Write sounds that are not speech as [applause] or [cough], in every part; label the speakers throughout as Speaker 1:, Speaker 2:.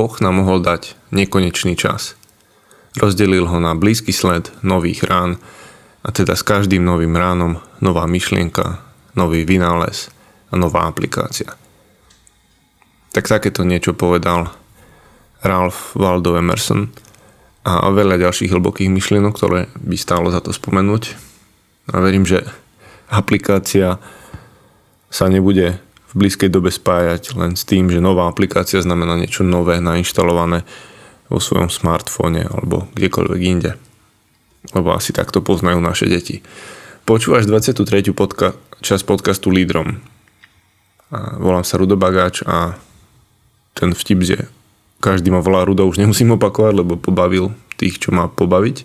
Speaker 1: Boh nám mohol dať nekonečný čas. Rozdelil ho na blízky sled nových rán a teda s každým novým ránom nová myšlienka, nový vynález a nová aplikácia. Tak takéto niečo povedal Ralph Waldo Emerson a veľa ďalších hlbokých myšlienok, ktoré by stálo za to spomenúť. A verím, že aplikácia sa nebude v blízkej dobe spájať len s tým, že nová aplikácia znamená niečo nové nainštalované vo svojom smartfóne alebo kdekoľvek inde. Lebo asi takto poznajú naše deti. Počúvaš 23. Podka- časť podcastu Lídrom. Volám sa Rudo Bagáč a ten vtip, že každý ma volá Rudo, už nemusím opakovať, lebo pobavil tých, čo má pobaviť.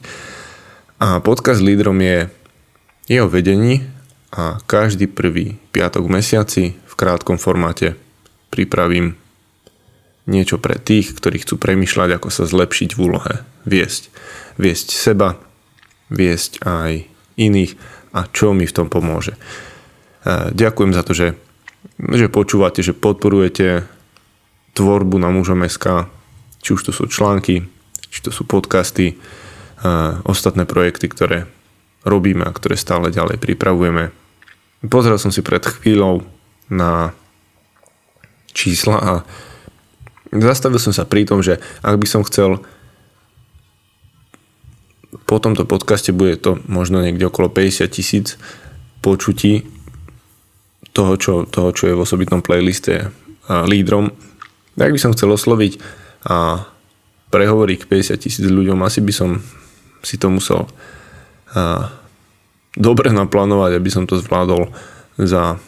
Speaker 1: A podcast Lídrom je jeho vedení a každý prvý piatok v mesiaci krátkom formáte pripravím niečo pre tých, ktorí chcú premyšľať, ako sa zlepšiť v úlohe. Viesť. Viesť seba, viesť aj iných a čo mi v tom pomôže. E, ďakujem za to, že, že počúvate, že podporujete tvorbu na mužom.sk, či už to sú články, či to sú podcasty, e, ostatné projekty, ktoré robíme a ktoré stále ďalej pripravujeme. Pozrel som si pred chvíľou na čísla a Zastavil som sa pri tom, že ak by som chcel po tomto podcaste bude to možno niekde okolo 50 tisíc počutí toho čo, toho, čo je v osobitnom playliste a lídrom. Ak by som chcel osloviť a prehovoriť k 50 tisíc ľuďom, asi by som si to musel a, dobre naplánovať, aby som to zvládol za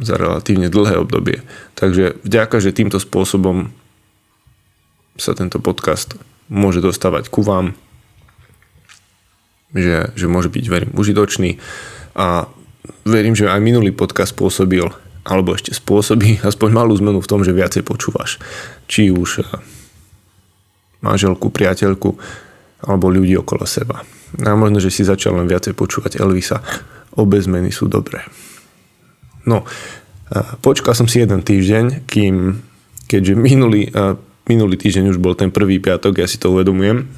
Speaker 1: za relatívne dlhé obdobie. Takže vďaka, že týmto spôsobom sa tento podcast môže dostávať ku vám, že, že môže byť, verím, užitočný a verím, že aj minulý podcast spôsobil alebo ešte spôsobí [laughs] aspoň malú zmenu v tom, že viacej počúvaš. Či už eh, manželku, priateľku alebo ľudí okolo seba. A možno, že si začal len viacej počúvať Elvisa. Obe zmeny sú dobré. No, počkal som si jeden týždeň, kým, keďže minulý, minulý týždeň už bol ten prvý piatok, ja si to uvedomujem,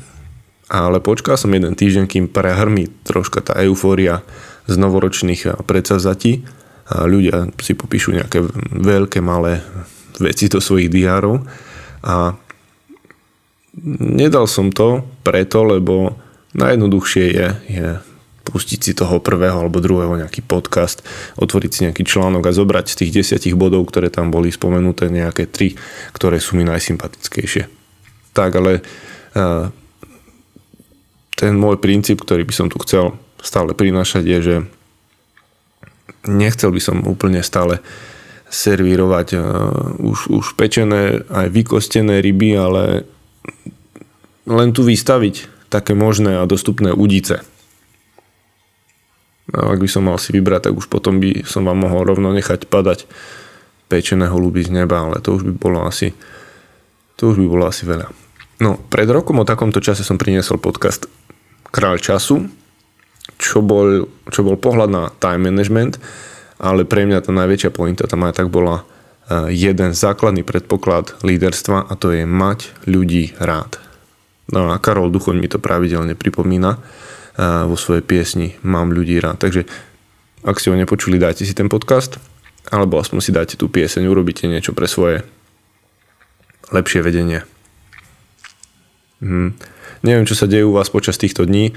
Speaker 1: ale počkal som jeden týždeň, kým prehrmí troška tá eufória z novoročných predsavzatí. A ľudia si popíšu nejaké veľké, malé veci do svojich diárov a nedal som to preto, lebo najjednoduchšie je, je pustiť si toho prvého alebo druhého nejaký podcast, otvoriť si nejaký článok a zobrať z tých desiatich bodov, ktoré tam boli spomenuté, nejaké tri, ktoré sú mi najsympatickejšie. Tak, ale uh, ten môj princíp, ktorý by som tu chcel stále prinášať je, že nechcel by som úplne stále servírovať uh, už, už pečené aj vykostené ryby, ale len tu vystaviť také možné a dostupné udice. A ak by som mal si vybrať, tak už potom by som vám mohol rovno nechať padať pečené holuby z neba, ale to už by bolo asi to už by bolo asi veľa. No, pred rokom o takomto čase som priniesol podcast Kráľ času, čo bol, čo bol pohľad na time management, ale pre mňa tá najväčšia pointa tam aj tak bola e, jeden základný predpoklad líderstva a to je mať ľudí rád. No a Karol Duchoň mi to pravidelne pripomína, vo svojej piesni Mám ľudí rád. Takže ak ste ho nepočuli, dajte si ten podcast alebo aspoň si dajte tú pieseň, urobíte niečo pre svoje lepšie vedenie. Hm. Neviem, čo sa deje u vás počas týchto dní,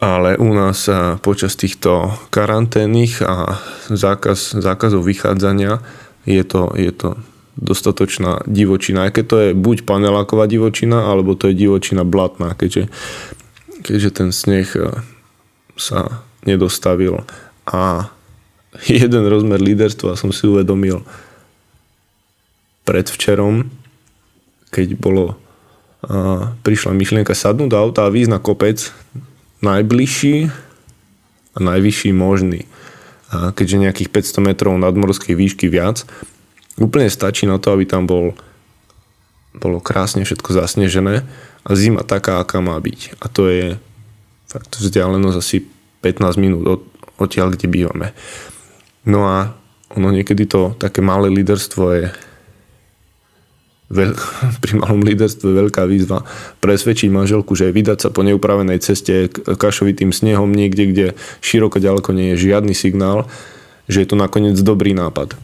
Speaker 1: ale u nás počas týchto karanténnych a zákaz, zákazov vychádzania je to, je to dostatočná divočina. Aj keď to je buď paneláková divočina, alebo to je divočina blatná, keďže keďže ten sneh e, sa nedostavil a [laughs] jeden rozmer líderstva som si uvedomil predvčerom, keď bolo a prišla myšlienka sadnúť do auta a výjsť na kopec najbližší a najvyšší možný. A keďže nejakých 500 metrov nadmorskej výšky viac, úplne stačí na to, aby tam bol, bolo krásne všetko zasnežené a zima taká, aká má byť. A to je fakt vzdialenosť asi 15 minút od, odtiaľ, kde bývame. No a ono niekedy to také malé líderstvo je veľ, [laughs] pri malom líderstve veľká výzva presvedčiť manželku, že vydať sa po neupravenej ceste kašovitým snehom niekde, kde široko ďaleko nie je žiadny signál, že je to nakoniec dobrý nápad.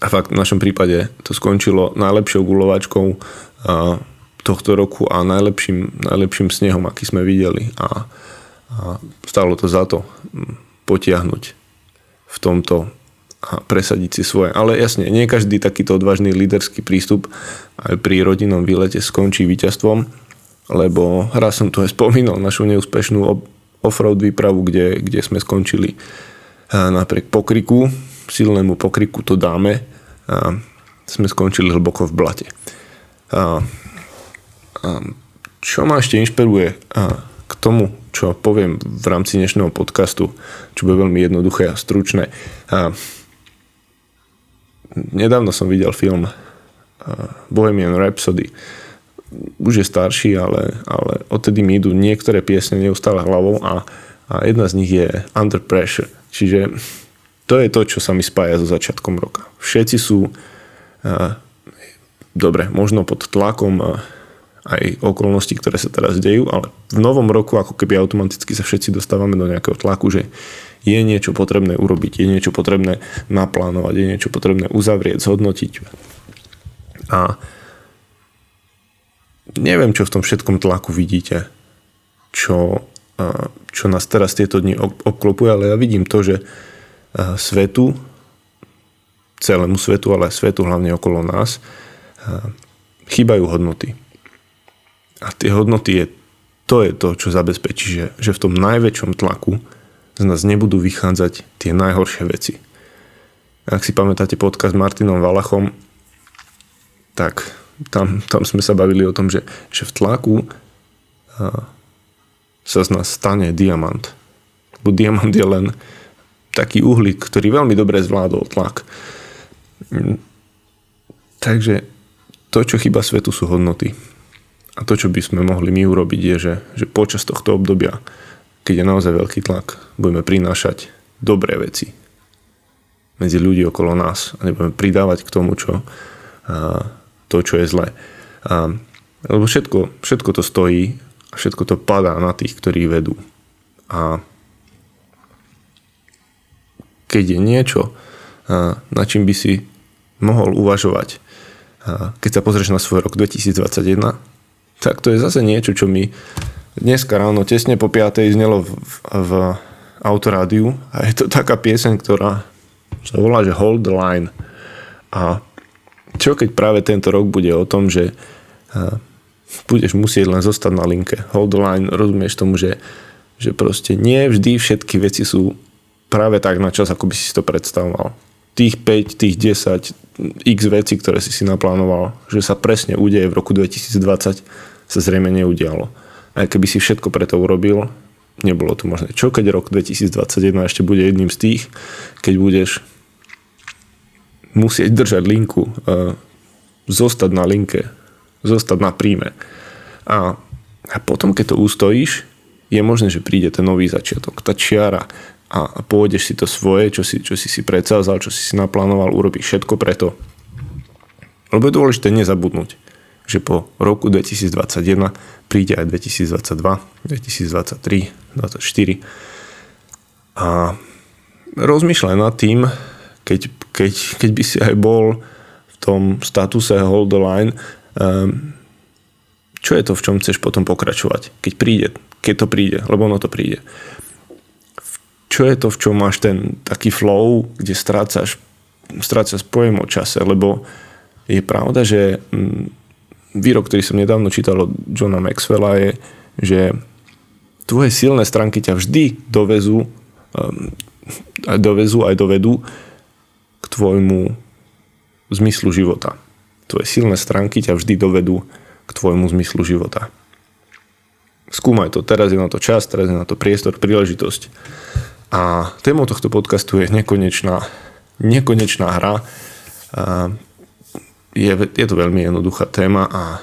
Speaker 1: A fakt v našom prípade to skončilo najlepšou gulovačkou tohto roku a najlepším, najlepším snehom, aký sme videli. A, a stalo to za to potiahnuť v tomto a presadiť si svoje. Ale jasne, nie každý takýto odvážny líderský prístup aj pri rodinnom výlete skončí víťazstvom, lebo raz som tu aj spomínal našu neúspešnú offroad výpravu, kde, kde sme skončili napriek pokriku, silnému pokriku to dáme, a sme skončili hlboko v blate. A čo ma ešte inšpiruje a k tomu, čo poviem v rámci dnešného podcastu, čo bude veľmi jednoduché a stručné. A, nedávno som videl film Bohemian Rhapsody. Už je starší, ale, ale odtedy mi idú niektoré piesne neustále hlavou a, a jedna z nich je Under Pressure. Čiže to je to, čo sa mi spája so začiatkom roka. Všetci sú dobre, možno pod tlakom aj okolností, ktoré sa teraz dejú, ale v novom roku ako keby automaticky sa všetci dostávame do nejakého tlaku, že je niečo potrebné urobiť, je niečo potrebné naplánovať, je niečo potrebné uzavrieť, zhodnotiť. A neviem, čo v tom všetkom tlaku vidíte, čo, čo nás teraz tieto dni obklopuje, ale ja vidím to, že svetu, celému svetu, ale svetu hlavne okolo nás, chýbajú hodnoty. A tie hodnoty je, to je to, čo zabezpečí, že, že v tom najväčšom tlaku z nás nebudú vychádzať tie najhoršie veci. Ak si pamätáte podcast s Martinom Valachom, tak tam, tam sme sa bavili o tom, že, že v tlaku sa z nás stane diamant. Lebo diamant je len taký uhlík, ktorý veľmi dobre zvládol tlak. Takže to, čo chyba svetu, sú hodnoty. A to, čo by sme mohli my urobiť, je, že, že počas tohto obdobia keď je naozaj veľký tlak, budeme prinášať dobré veci medzi ľudí okolo nás a nebudeme pridávať k tomu, čo, a, to, čo je zlé. A, lebo všetko, všetko to stojí a všetko to padá na tých, ktorí vedú. A keď je niečo, na čím by si mohol uvažovať, keď sa pozrieš na svoj rok 2021, tak to je zase niečo, čo mi dneska ráno tesne po 5. znelo v, v autorádiu a je to taká pieseň, ktorá sa volá, že Hold the Line. A čo keď práve tento rok bude o tom, že budeš musieť len zostať na linke. Hold the line, rozumieš tomu, že, že proste nie vždy všetky veci sú práve tak na čas, ako by si to predstavoval. Tých 5, tých 10, x vecí, ktoré si si naplánoval, že sa presne udeje v roku 2020, sa zrejme neudialo aj keby si všetko preto urobil, nebolo to možné. Čo keď rok 2021 ešte bude jedným z tých, keď budeš musieť držať linku, uh, zostať na linke, zostať na príjme. A, a potom, keď to ustojíš, je možné, že príde ten nový začiatok, tá čiara a, a pôjdeš si to svoje, čo si, čo si si predsázal, čo si si naplánoval, urobíš všetko preto. Lebo je dôležité nezabudnúť že po roku 2021 príde aj 2022, 2023, 2024 a rozmýšľaj nad tým, keď, keď, keď by si aj bol v tom statuse hold the line, um, čo je to, v čom chceš potom pokračovať, keď príde, keď to príde, lebo ono to príde. Čo je to, v čom máš ten taký flow, kde strácaš, strácaš pojem o čase, lebo je pravda, že mm, výrok, ktorý som nedávno čítal od Johna Maxwella je, že tvoje silné stránky ťa vždy dovezú, um, aj dovezú, aj dovedú k tvojmu zmyslu života. Tvoje silné stránky ťa vždy dovedú k tvojmu zmyslu života. Skúmaj to, teraz je na to čas, teraz je na to priestor, príležitosť. A témou tohto podcastu je nekonečná, nekonečná hra. Je, je to veľmi jednoduchá téma a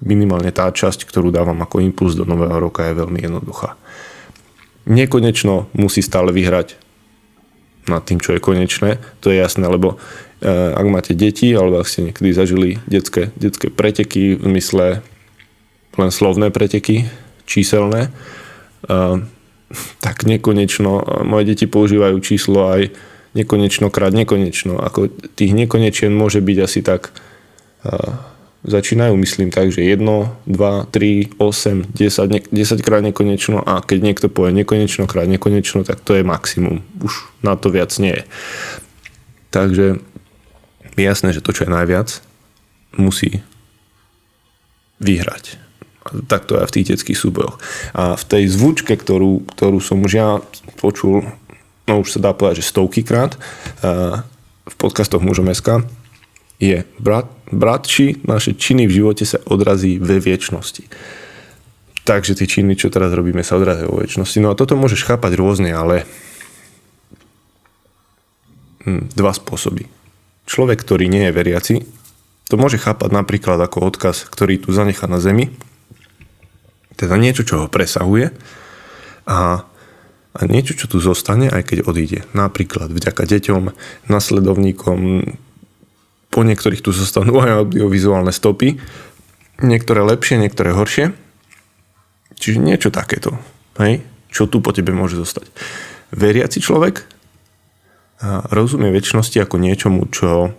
Speaker 1: minimálne tá časť, ktorú dávam ako impuls do nového roka je veľmi jednoduchá. Nekonečno musí stále vyhrať nad tým, čo je konečné, to je jasné, lebo ak máte deti, alebo ak ste niekedy zažili detské, detské preteky v mysle len slovné preteky, číselné, tak nekonečno, moje deti používajú číslo aj nekonečno krát nekonečno. Ako tých nekonečien môže byť asi tak začínajú, myslím tak, že 1, 2, 3, 8, 10, 10 krát nekonečno a keď niekto povie nekonečno krát nekonečno, tak to je maximum. Už na to viac nie je. Takže je jasné, že to, čo je najviac, musí vyhrať. Tak to je v tých detských súbojoch. A v tej zvučke, ktorú, ktorú som už ja počul, no už sa dá povedať, že stovky krát, v podcastoch mužom SK, je brat, bratči, naše činy v živote sa odrazí ve viečnosti. Takže tie činy, čo teraz robíme, sa odrazia vo väčšnosti. No a toto môžeš chápať rôzne, ale hm, dva spôsoby. Človek, ktorý nie je veriaci, to môže chápať napríklad ako odkaz, ktorý tu zanechá na zemi, teda niečo, čo ho presahuje a, a niečo, čo tu zostane, aj keď odíde. Napríklad vďaka deťom, nasledovníkom, po niektorých tu zostanú aj audiovizuálne stopy, niektoré lepšie, niektoré horšie. Čiže niečo takéto, hej? čo tu po tebe môže zostať. Veriaci človek rozumie väčšnosti ako niečomu, čo,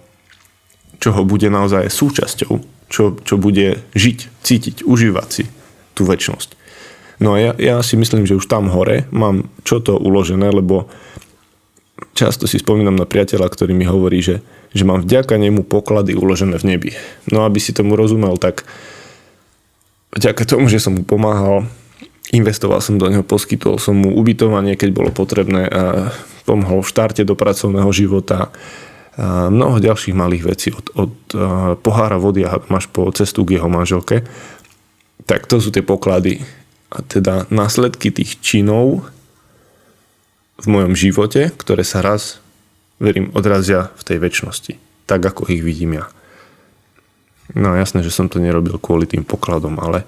Speaker 1: čo ho bude naozaj súčasťou, čo, čo bude žiť, cítiť, užívať si tú väčšnosť. No ja, ja si myslím, že už tam hore mám čo to uložené, lebo často si spomínam na priateľa, ktorý mi hovorí, že že mám vďaka nemu poklady uložené v nebi. No aby si tomu rozumel, tak vďaka tomu, že som mu pomáhal, investoval som do neho, poskytol som mu ubytovanie, keď bolo potrebné, a pomohol v štarte do pracovného života, a mnoho ďalších malých vecí, od, od pohára vody a máš po cestu k jeho manželke, tak to sú tie poklady. A teda následky tých činov v mojom živote, ktoré sa raz verím, odrazia v tej väčšnosti. Tak, ako ich vidím ja. No jasné, že som to nerobil kvôli tým pokladom, ale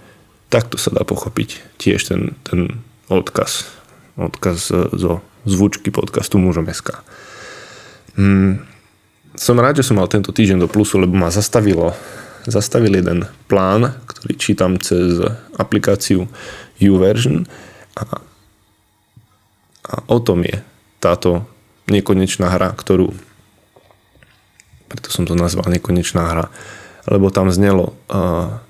Speaker 1: takto sa dá pochopiť tiež ten, ten odkaz. Odkaz zo zvučky podcastu Mužom SK. Hmm. Som rád, že som mal tento týždeň do plusu, lebo ma zastavilo zastavil jeden plán, ktorý čítam cez aplikáciu YouVersion a, a o tom je táto nekonečná hra, ktorú preto som to nazval nekonečná hra, lebo tam znelo uh,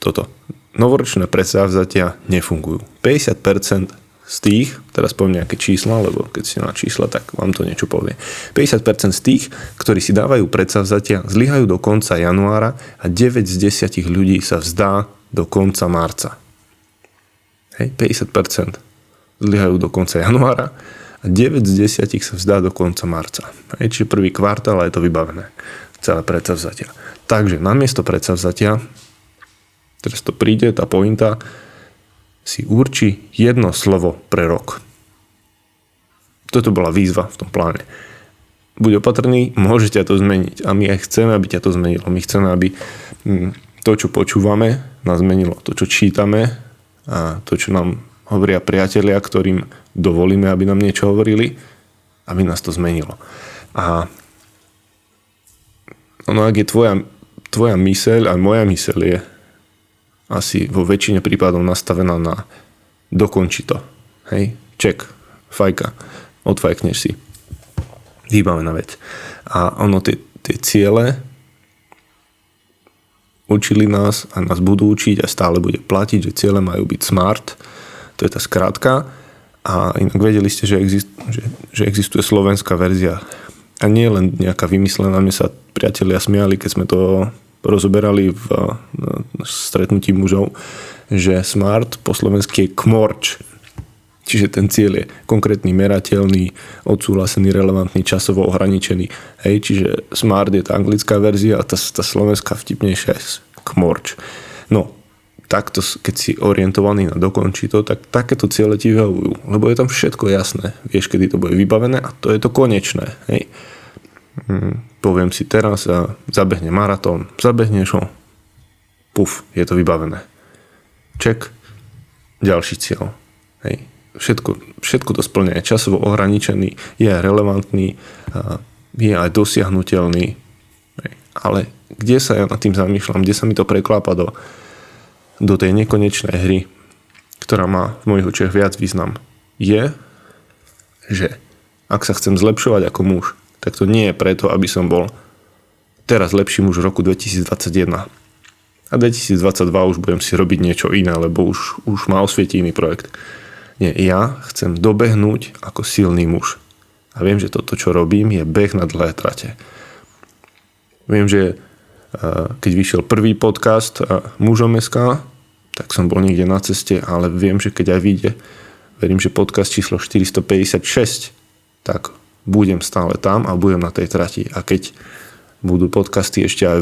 Speaker 1: toto. Novoročné predsavzatia nefungujú. 50% z tých, teraz poviem nejaké čísla, lebo keď ste na čísla, tak vám to niečo povie. 50% z tých, ktorí si dávajú predsavzatia, zlyhajú do konca januára a 9 z 10 ľudí sa vzdá do konca marca. Hej, 50% zlyhajú do konca januára a 9 z 10 sa vzdá do konca marca. Hej, čiže prvý kvartál je to vybavené. Celé predsavzatia. Takže namiesto predsavzatia, teraz to príde, tá pointa, si urči jedno slovo pre rok. Toto bola výzva v tom pláne. Buď opatrný, môže ťa to zmeniť. A my aj chceme, aby ťa to zmenilo. My chceme, aby hm, to, čo počúvame, nás zmenilo. To, čo čítame a to, čo nám hovoria priatelia, ktorým dovolíme, aby nám niečo hovorili, aby nás to zmenilo. A ono, ak je tvoja, tvoja myseľ a moja myseľ je asi vo väčšine prípadov nastavená na dokonči to. Hej, ček, fajka, odfajkneš si. Vybavená vec. A ono, tie, tie ciele učili nás a nás budú učiť a stále bude platiť, že ciele majú byť smart, to je tá skrátka. A inak vedeli ste, že, exist, že, že existuje slovenská verzia. A nie len nejaká vymyslená. Mne sa priatelia smiali, keď sme to rozoberali v stretnutí mužov, že smart po slovensky je kmorč. Čiže ten cieľ je konkrétny, merateľný, odsúhlasený, relevantný, časovo ohraničený. Hej, čiže smart je tá anglická verzia a tá, tá slovenská vtipnejšia je kmorč. No, takto, keď si orientovaný na dokončí to, tak takéto ciele ti vyhovujú. Lebo je tam všetko jasné. Vieš, kedy to bude vybavené a to je to konečné. Hej. Hmm, poviem si teraz a zabehne maratón. Zabehneš ho. Puf, je to vybavené. Ček. Ďalší cieľ. Hej. Všetko, všetko to splňa. Je časovo ohraničený, je relevantný, je aj dosiahnutelný. ale kde sa ja nad tým zamýšľam, kde sa mi to preklápa do, do tej nekonečnej hry, ktorá má v mojich očiach viac význam, je, že ak sa chcem zlepšovať ako muž, tak to nie je preto, aby som bol teraz lepší muž v roku 2021. A 2022 už budem si robiť niečo iné, lebo už, už ma osvietí iný projekt. Nie, ja chcem dobehnúť ako silný muž. A viem, že toto, čo robím, je beh na dlhé trate. Viem, že eh, keď vyšiel prvý podcast eh, Mužom tak som bol niekde na ceste, ale viem, že keď aj vyjde, verím, že podcast číslo 456, tak budem stále tam a budem na tej trati. A keď budú podcasty ešte aj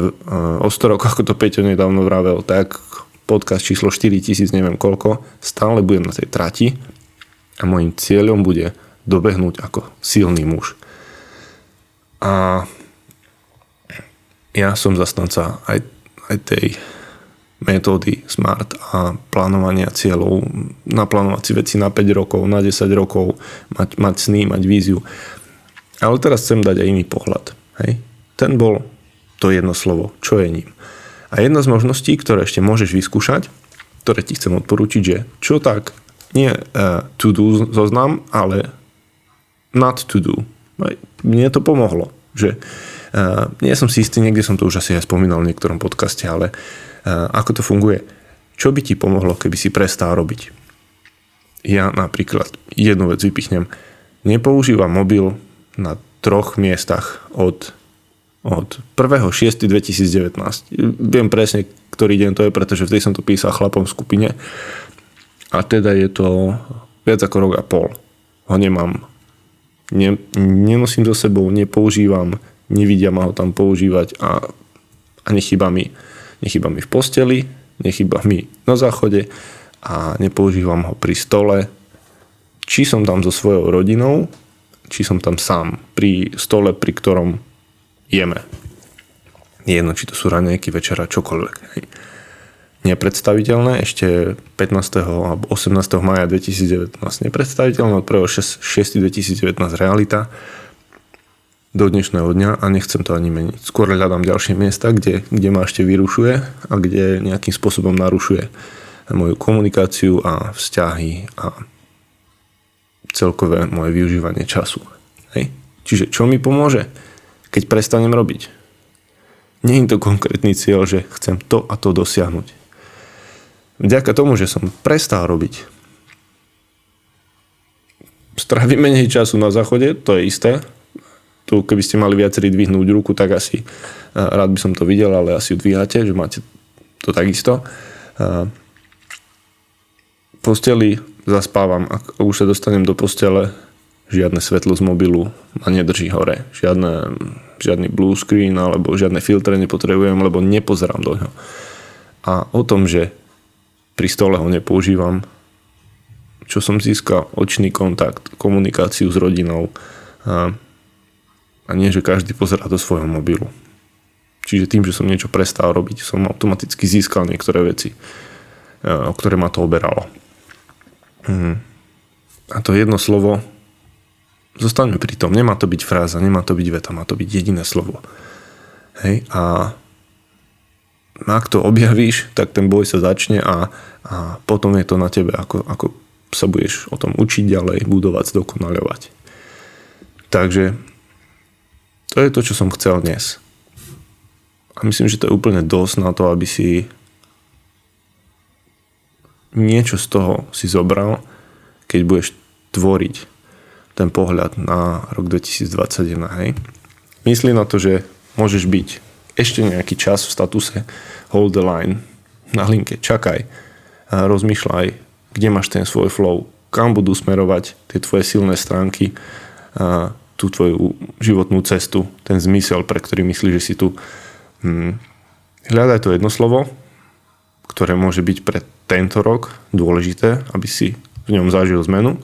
Speaker 1: o 100 rokov, ako to Peťo nedávno vravel, tak podcast číslo 4000, neviem koľko, stále budem na tej trati a môjim cieľom bude dobehnúť ako silný muž. A ja som zastanca aj, aj tej metódy SMART a plánovania cieľov, naplánovať si veci na 5 rokov, na 10 rokov, mať, mať sny, mať víziu. Ale teraz chcem dať aj iný pohľad. Hej? Ten bol to jedno slovo, čo je ním. A jedna z možností, ktoré ešte môžeš vyskúšať, ktoré ti chcem odporúčiť, že čo tak, nie uh, to do zoznam, ale not to do. Mne to pomohlo, že uh, nie som si istý, niekde som to už asi aj spomínal v niektorom podcaste, ale uh, ako to funguje. Čo by ti pomohlo, keby si prestal robiť? Ja napríklad jednu vec vypichnem. Nepoužívam mobil na troch miestach od od 1.6.2019. Viem presne, ktorý deň to je, pretože vtedy som to písal chlapom v skupine. A teda je to viac ako rok a pol. Ho nemám. Ne, nenosím so sebou, nepoužívam, nevidia ma ho tam používať a, a nechyba mi. Nechyba mi v posteli, nechyba mi na záchode a nepoužívam ho pri stole. Či som tam so svojou rodinou, či som tam sám pri stole, pri ktorom jeme. Jedno, či to sú raňajky, večera, čokoľvek. Nepredstaviteľné ešte 15. alebo 18. maja 2019 nepredstaviteľné, od 1. 6. 2019 realita do dnešného dňa a nechcem to ani meniť. Skôr hľadám ďalšie miesta, kde, kde ma ešte vyrušuje a kde nejakým spôsobom narušuje moju komunikáciu a vzťahy a celkové moje využívanie času. Hej. Čiže čo mi pomôže? Keď prestanem robiť. Nie je to konkrétny cieľ, že chcem to a to dosiahnuť. Vďaka tomu, že som prestal robiť, strávim menej času na záchode, to je isté. Tu, keby ste mali viacerí dvihnúť ruku, tak asi rád by som to videl, ale asi ju dvíhate, že máte to takisto. Posteli zaspávam, ak už sa dostanem do postele, žiadne svetlo z mobilu ma nedrží hore. Žiadne, žiadny blue screen alebo žiadne filtre nepotrebujem, lebo nepozerám do ňo. A o tom, že pri stole ho nepoužívam, čo som získal očný kontakt, komunikáciu s rodinou a, a nie, že každý pozerá do svojho mobilu. Čiže tým, že som niečo prestal robiť, som automaticky získal niektoré veci, o ktoré ma to oberalo. Mhm. A to jedno slovo Zostaňme pri tom. Nemá to byť fráza, nemá to byť veta, má to byť jediné slovo. Hej, a ak to objavíš, tak ten boj sa začne a, a potom je to na tebe, ako, ako sa budeš o tom učiť ďalej, budovať, zdokonaľovať. Takže to je to, čo som chcel dnes. A myslím, že to je úplne dosť na to, aby si niečo z toho si zobral, keď budeš tvoriť ten pohľad na rok 2021. Hej. Myslí na to, že môžeš byť ešte nejaký čas v statuse hold the line na linke, čakaj, a rozmýšľaj, kde máš ten svoj flow, kam budú smerovať tie tvoje silné stránky, a tú tvoju životnú cestu, ten zmysel, pre ktorý myslíš, že si tu. Hm. Hľadaj to jedno slovo, ktoré môže byť pre tento rok dôležité, aby si v ňom zažil zmenu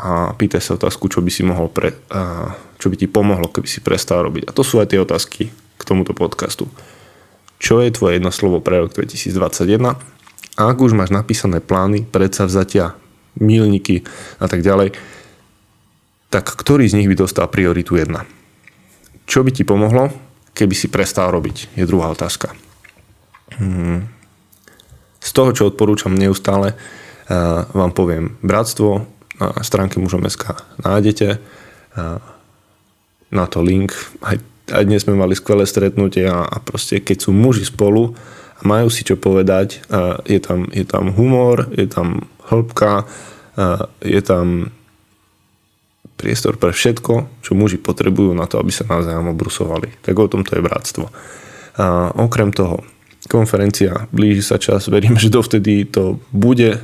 Speaker 1: a pýtaj sa otázku, čo by si mohol pre, čo by ti pomohlo, keby si prestal robiť. A to sú aj tie otázky k tomuto podcastu. Čo je tvoje jedno slovo pre rok 2021? A ak už máš napísané plány, predsavzatia, milníky a tak ďalej, tak ktorý z nich by dostal prioritu 1? Čo by ti pomohlo, keby si prestal robiť, je druhá otázka. Hmm. Z toho, čo odporúčam neustále, vám poviem Bratstvo, na stránke mužom.sk nájdete na to link. Aj, aj dnes sme mali skvelé stretnutie a, a proste keď sú muži spolu a majú si čo povedať, je tam, je tam humor, je tam hĺbka, je tam priestor pre všetko, čo muži potrebujú na to, aby sa navzájom obrusovali. Tak o tom to je bratstvo. A okrem toho, konferencia, blíži sa čas, verím, že dovtedy to bude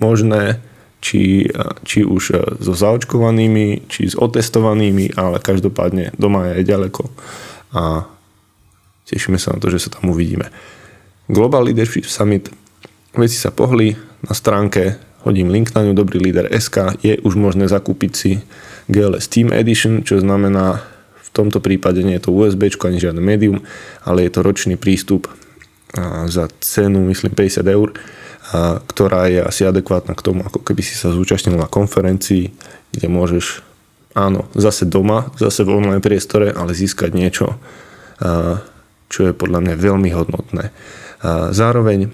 Speaker 1: možné, či, či už so zaočkovanými, či s otestovanými, ale každopádne doma je ďaleko. A tešíme sa na to, že sa tam uvidíme. Global Leadership Summit, veci sa pohli. Na stránke, hodím link na ňu, dobrý líder SK, je už možné zakúpiť si GLS Team Edition, čo znamená v tomto prípade nie je to USB ani žiadne médium, ale je to ročný prístup za cenu, myslím, 50 eur ktorá je asi adekvátna k tomu, ako keby si sa zúčastnil na konferencii, kde môžeš, áno, zase doma, zase v online priestore, ale získať niečo, čo je podľa mňa veľmi hodnotné. Zároveň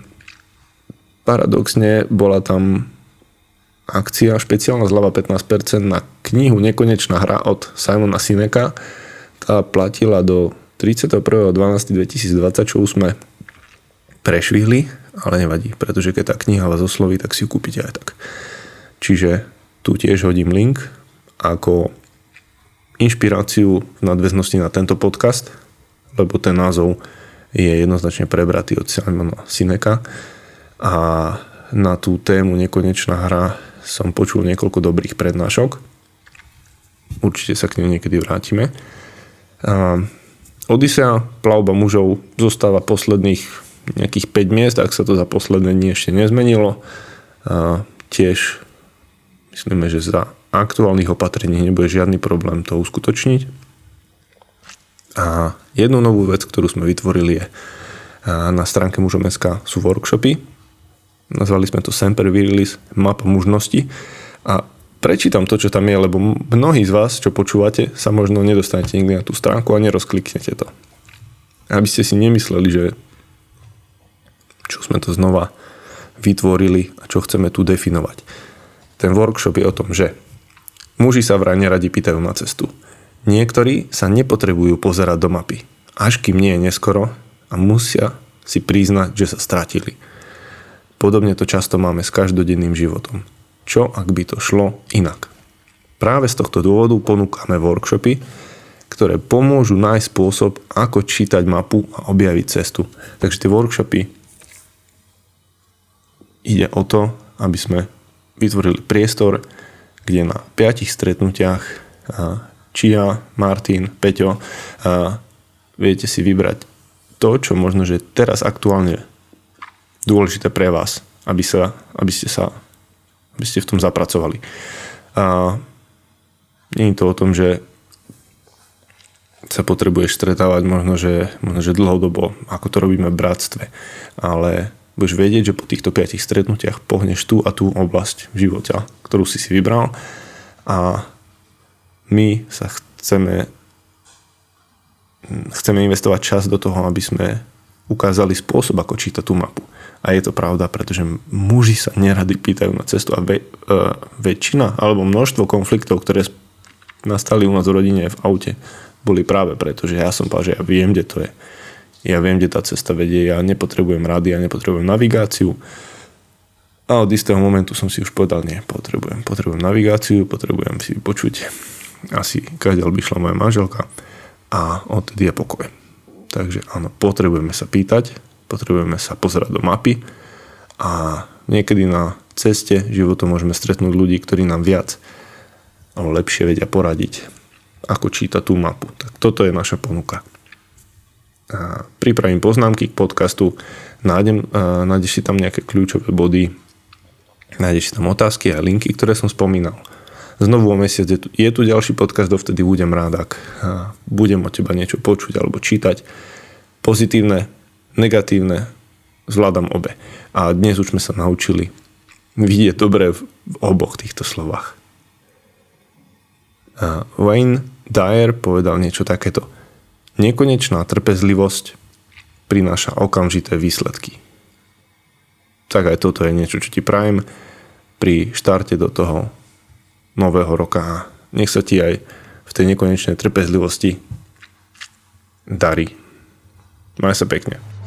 Speaker 1: paradoxne bola tam akcia, špeciálna zľava 15% na knihu Nekonečná hra od Simona Sineka. Tá platila do 31.12.2020, čo už sme prešvihli ale nevadí, pretože keď tá kniha vás osloví, tak si ju kúpite aj tak. Čiže tu tiež hodím link ako inšpiráciu v nadväznosti na tento podcast, lebo ten názov je jednoznačne prebratý od Simona Sineka a na tú tému Nekonečná hra som počul niekoľko dobrých prednášok. Určite sa k nim niekedy vrátime. Odisea, plavba mužov, zostáva posledných nejakých 5 miest, ak sa to za posledné dni ešte nezmenilo. A tiež myslíme, že za aktuálnych opatrení nebude žiadny problém to uskutočniť. A jednu novú vec, ktorú sme vytvorili je na stránke mužom.sk sú workshopy. Nazvali sme to Semper Virilis mapa mužnosti. A prečítam to, čo tam je, lebo mnohí z vás, čo počúvate, sa možno nedostanete nikdy na tú stránku a nerozkliknete to. Aby ste si nemysleli, že čo sme to znova vytvorili a čo chceme tu definovať. Ten workshop je o tom, že muži sa vraj neradi pýtajú na cestu. Niektorí sa nepotrebujú pozerať do mapy, až kým nie je neskoro a musia si priznať, že sa stratili. Podobne to často máme s každodenným životom. Čo ak by to šlo inak? Práve z tohto dôvodu ponúkame workshopy, ktoré pomôžu nájsť spôsob, ako čítať mapu a objaviť cestu. Takže tie workshopy ide o to, aby sme vytvorili priestor, kde na piatich stretnutiach či ja, Martin, Peťo viete si vybrať to, čo možno, že teraz aktuálne dôležité pre vás, aby, sa, aby, ste sa aby ste v tom zapracovali. A nie je to o tom, že sa potrebuješ stretávať možno, že, možno, že dlhodobo, ako to robíme v bratstve, ale budeš vedieť, že po týchto piatich stretnutiach pohneš tú a tú oblasť v živote, ktorú si si vybral a my sa chceme chceme investovať čas do toho, aby sme ukázali spôsob, ako čítať tú mapu. A je to pravda, pretože muži sa nerady pýtajú na cestu a ve, uh, väčšina alebo množstvo konfliktov, ktoré nastali u nás v rodine v aute, boli práve preto, že ja som povedal, že ja viem, kde to je ja viem, kde tá cesta vedie, ja nepotrebujem rady, ja nepotrebujem navigáciu. A od istého momentu som si už povedal, nie, potrebujem, potrebujem navigáciu, potrebujem si počuť asi, kadiaľ by šla moja manželka a odtedy je pokoj. Takže áno, potrebujeme sa pýtať, potrebujeme sa pozerať do mapy a niekedy na ceste života môžeme stretnúť ľudí, ktorí nám viac lepšie vedia poradiť, ako čítať tú mapu. Tak toto je naša ponuka pripravím poznámky k podcastu, nájdem, nájdeš si tam nejaké kľúčové body, nájdeš si tam otázky a linky, ktoré som spomínal. Znovu o mesiac je tu, je tu ďalší podcast, dovtedy budem rád, ak budem od teba niečo počuť alebo čítať. Pozitívne, negatívne, zvládam obe. A dnes už sme sa naučili vidieť dobre v oboch týchto slovách. Wayne Dyer povedal niečo takéto – Nekonečná trpezlivosť prináša okamžité výsledky. Tak aj toto je niečo, čo ti prajem pri štarte do toho nového roka. Nech sa ti aj v tej nekonečnej trpezlivosti darí. Maj sa pekne.